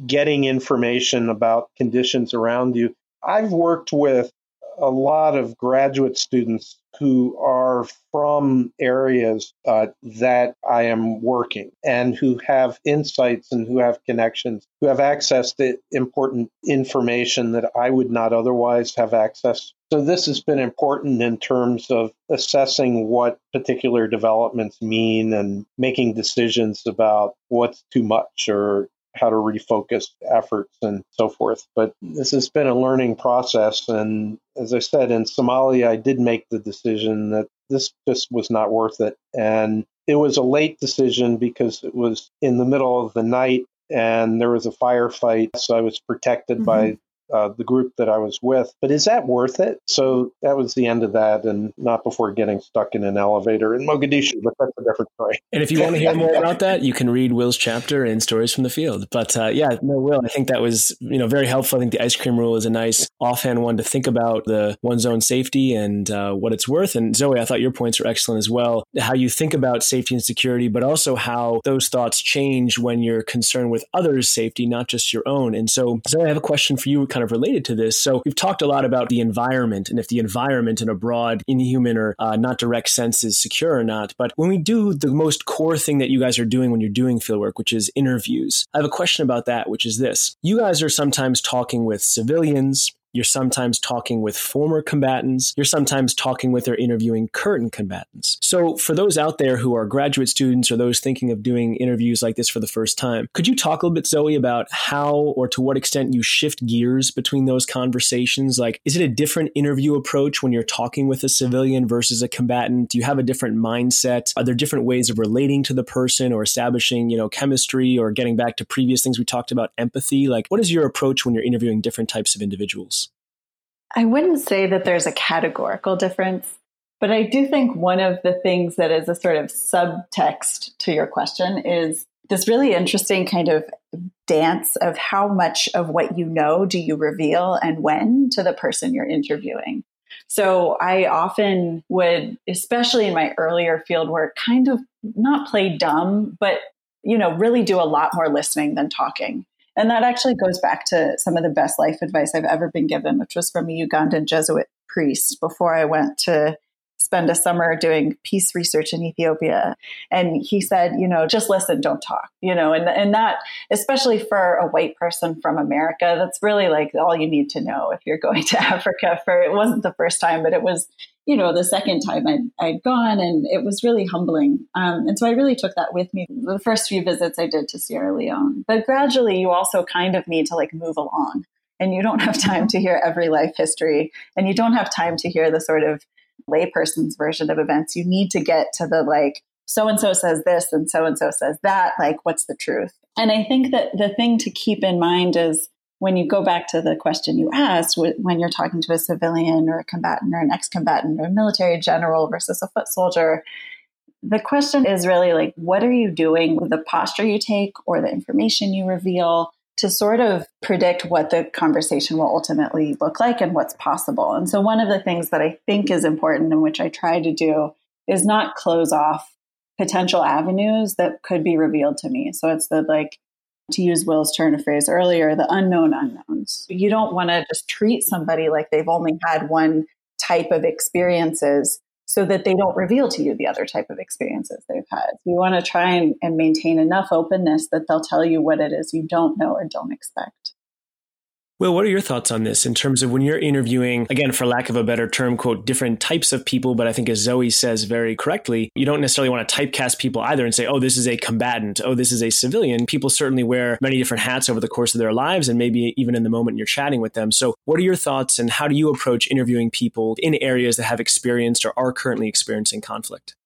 getting information about conditions around you. I've worked with a lot of graduate students who are from areas uh, that I am working and who have insights and who have connections, who have access to important information that I would not otherwise have access. So, this has been important in terms of assessing what particular developments mean and making decisions about what's too much or how to refocus efforts and so forth. But this has been a learning process. And as I said, in Somalia, I did make the decision that this just was not worth it. And it was a late decision because it was in the middle of the night and there was a firefight. So I was protected mm-hmm. by uh, the group that I was with. But is that worth it? So that was the end of that, and not before getting stuck in an elevator in Mogadishu. But that's a different story. And if you want to hear more about that, you can read Will's chapter in Stories from the Field. But uh, yeah, no, Will, I think that was you know very helpful. I think the ice cream rule is a nice offhand one to think about the one's own safety and uh, what it's worth. And Zoe, I thought your points were excellent as well. How you think about safety and security, but also how those thoughts change when you're concerned with others' safety, not just your own. And so, Zoe, I have a question for you, kind of related to this. So we've talked a lot about the environment and if the environment in a broad, inhuman, or uh, not direct sense is secure or not. But when we do the most core thing that you guys are doing when you're doing fieldwork, which is interviews, I have a question about that, which is this. You guys are sometimes talking with civilians, you're sometimes talking with former combatants. You're sometimes talking with or interviewing current combatants. So, for those out there who are graduate students or those thinking of doing interviews like this for the first time, could you talk a little bit, Zoe, about how or to what extent you shift gears between those conversations? Like, is it a different interview approach when you're talking with a civilian versus a combatant? Do you have a different mindset? Are there different ways of relating to the person or establishing, you know, chemistry or getting back to previous things we talked about, empathy? Like, what is your approach when you're interviewing different types of individuals? I wouldn't say that there's a categorical difference, but I do think one of the things that is a sort of subtext to your question is this really interesting kind of dance of how much of what you know do you reveal and when to the person you're interviewing. So I often would, especially in my earlier field work, kind of not play dumb, but you know, really do a lot more listening than talking. And that actually goes back to some of the best life advice I've ever been given, which was from a Ugandan Jesuit priest before I went to spend a summer doing peace research in Ethiopia. And he said, you know, just listen, don't talk, you know, and, and that, especially for a white person from America, that's really like all you need to know if you're going to Africa for, it wasn't the first time, but it was, you know, the second time I'd, I'd gone and it was really humbling. Um, and so I really took that with me the first few visits I did to Sierra Leone. But gradually you also kind of need to like move along and you don't have time to hear every life history and you don't have time to hear the sort of layperson's version of events. You need to get to the like, so and so says this and so and so says that. Like, what's the truth? And I think that the thing to keep in mind is when you go back to the question you asked, when you're talking to a civilian or a combatant or an ex combatant or a military general versus a foot soldier, the question is really like, what are you doing with the posture you take or the information you reveal? To sort of predict what the conversation will ultimately look like and what's possible. And so, one of the things that I think is important and which I try to do is not close off potential avenues that could be revealed to me. So, it's the like, to use Will's turn of phrase earlier, the unknown unknowns. You don't want to just treat somebody like they've only had one type of experiences so that they don't reveal to you the other type of experiences they've had. You want to try and, and maintain enough openness that they'll tell you what it is you don't know or don't expect. Will, what are your thoughts on this in terms of when you're interviewing, again, for lack of a better term, quote, different types of people? But I think as Zoe says very correctly, you don't necessarily want to typecast people either and say, oh, this is a combatant, oh, this is a civilian. People certainly wear many different hats over the course of their lives and maybe even in the moment you're chatting with them. So, what are your thoughts and how do you approach interviewing people in areas that have experienced or are currently experiencing conflict?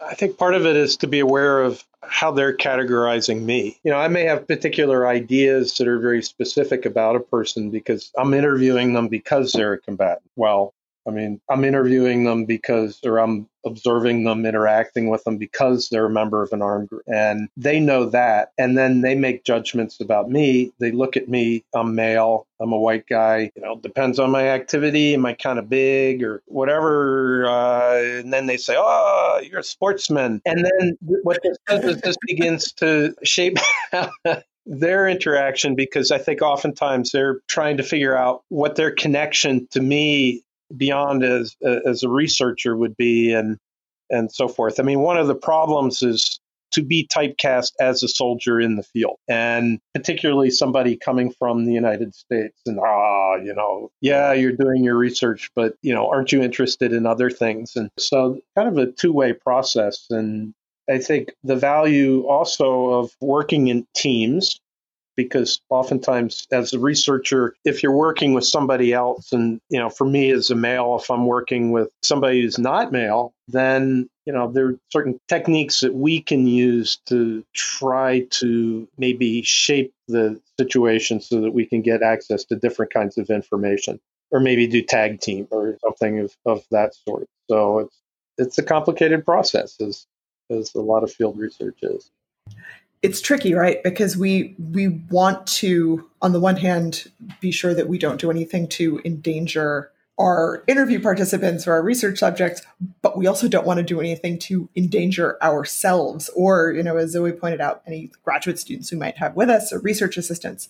I think part of it is to be aware of how they're categorizing me. You know, I may have particular ideas that are very specific about a person because I'm interviewing them because they're a combatant. Well, I mean, I'm interviewing them because, or I'm observing them, interacting with them because they're a member of an armed group. And they know that. And then they make judgments about me. They look at me, I'm male, I'm a white guy, you know, depends on my activity. Am I kind of big or whatever? Uh, and then they say, oh, you're a sportsman. And then what this does is this begins to shape their interaction because I think oftentimes they're trying to figure out what their connection to me beyond as as a researcher would be and and so forth. I mean, one of the problems is to be typecast as a soldier in the field, and particularly somebody coming from the United States. And ah, you know, yeah, you're doing your research, but you know, aren't you interested in other things? And so, kind of a two way process. And I think the value also of working in teams because oftentimes as a researcher if you're working with somebody else and you know for me as a male if i'm working with somebody who's not male then you know there are certain techniques that we can use to try to maybe shape the situation so that we can get access to different kinds of information or maybe do tag team or something of, of that sort. So it's it's a complicated process as as a lot of field research is it's tricky, right? Because we we want to, on the one hand, be sure that we don't do anything to endanger our interview participants or our research subjects, but we also don't want to do anything to endanger ourselves or, you know, as Zoe pointed out, any graduate students we might have with us or research assistants.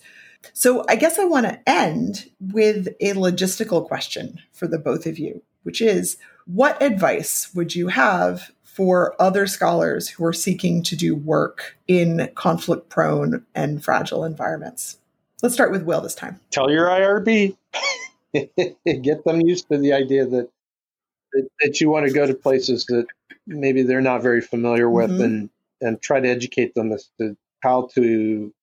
So I guess I want to end with a logistical question for the both of you, which is what advice would you have for other scholars who are seeking to do work in conflict prone and fragile environments? Let's start with Will this time. Tell your IRB, get them used to the idea that, that, that you want to go to places that maybe they're not very familiar with mm-hmm. and, and try to educate them as to how to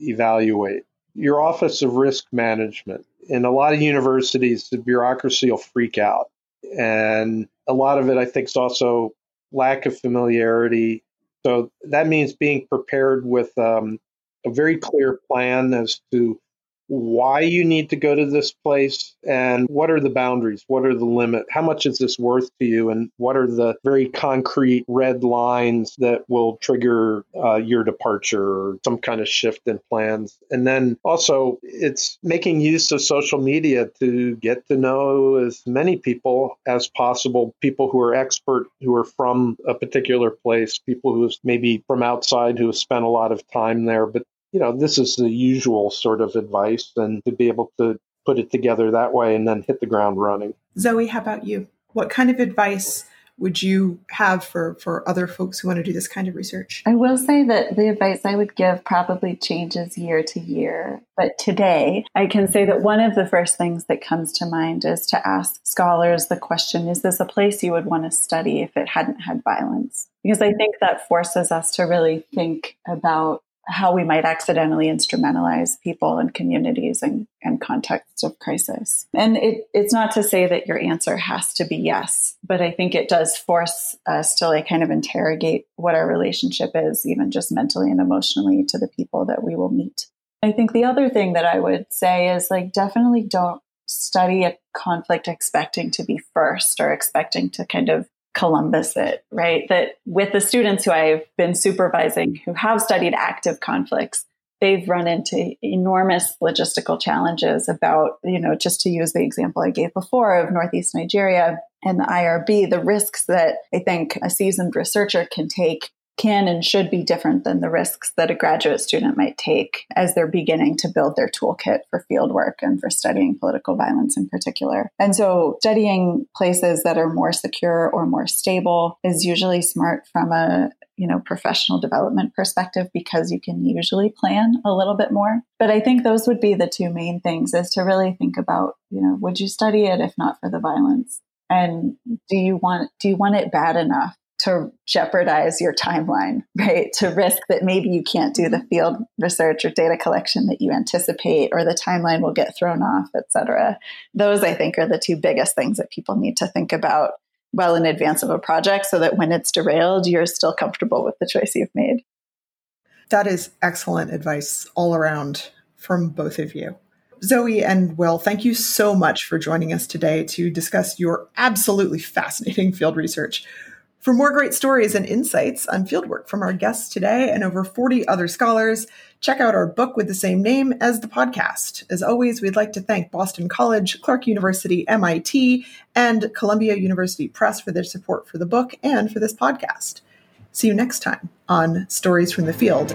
evaluate. Your Office of Risk Management. In a lot of universities, the bureaucracy will freak out. And a lot of it, I think, is also lack of familiarity. So that means being prepared with um, a very clear plan as to why you need to go to this place and what are the boundaries? What are the limit? How much is this worth to you? And what are the very concrete red lines that will trigger uh, your departure or some kind of shift in plans? And then also it's making use of social media to get to know as many people as possible people who are expert who are from a particular place people who maybe from outside who have spent a lot of time there but you know, this is the usual sort of advice and to be able to put it together that way and then hit the ground running. Zoe, how about you? What kind of advice would you have for for other folks who want to do this kind of research? I will say that the advice I would give probably changes year to year, but today I can say that one of the first things that comes to mind is to ask scholars the question is this a place you would want to study if it hadn't had violence? Because I think that forces us to really think about how we might accidentally instrumentalize people and communities and, and contexts of crisis. And it, it's not to say that your answer has to be yes, but I think it does force us to like kind of interrogate what our relationship is, even just mentally and emotionally, to the people that we will meet. I think the other thing that I would say is like definitely don't study a conflict expecting to be first or expecting to kind of Columbus it, right? That with the students who I've been supervising who have studied active conflicts, they've run into enormous logistical challenges about, you know, just to use the example I gave before of Northeast Nigeria and the IRB, the risks that I think a seasoned researcher can take can and should be different than the risks that a graduate student might take as they're beginning to build their toolkit for fieldwork and for studying political violence in particular. And so studying places that are more secure or more stable is usually smart from a you know professional development perspective because you can usually plan a little bit more but i think those would be the two main things is to really think about you know would you study it if not for the violence and do you want do you want it bad enough to jeopardize your timeline, right? To risk that maybe you can't do the field research or data collection that you anticipate, or the timeline will get thrown off, et cetera. Those, I think, are the two biggest things that people need to think about well in advance of a project so that when it's derailed, you're still comfortable with the choice you've made. That is excellent advice all around from both of you. Zoe and Will, thank you so much for joining us today to discuss your absolutely fascinating field research. For more great stories and insights on fieldwork from our guests today and over 40 other scholars, check out our book with the same name as the podcast. As always, we'd like to thank Boston College, Clark University, MIT, and Columbia University Press for their support for the book and for this podcast. See you next time on Stories from the Field.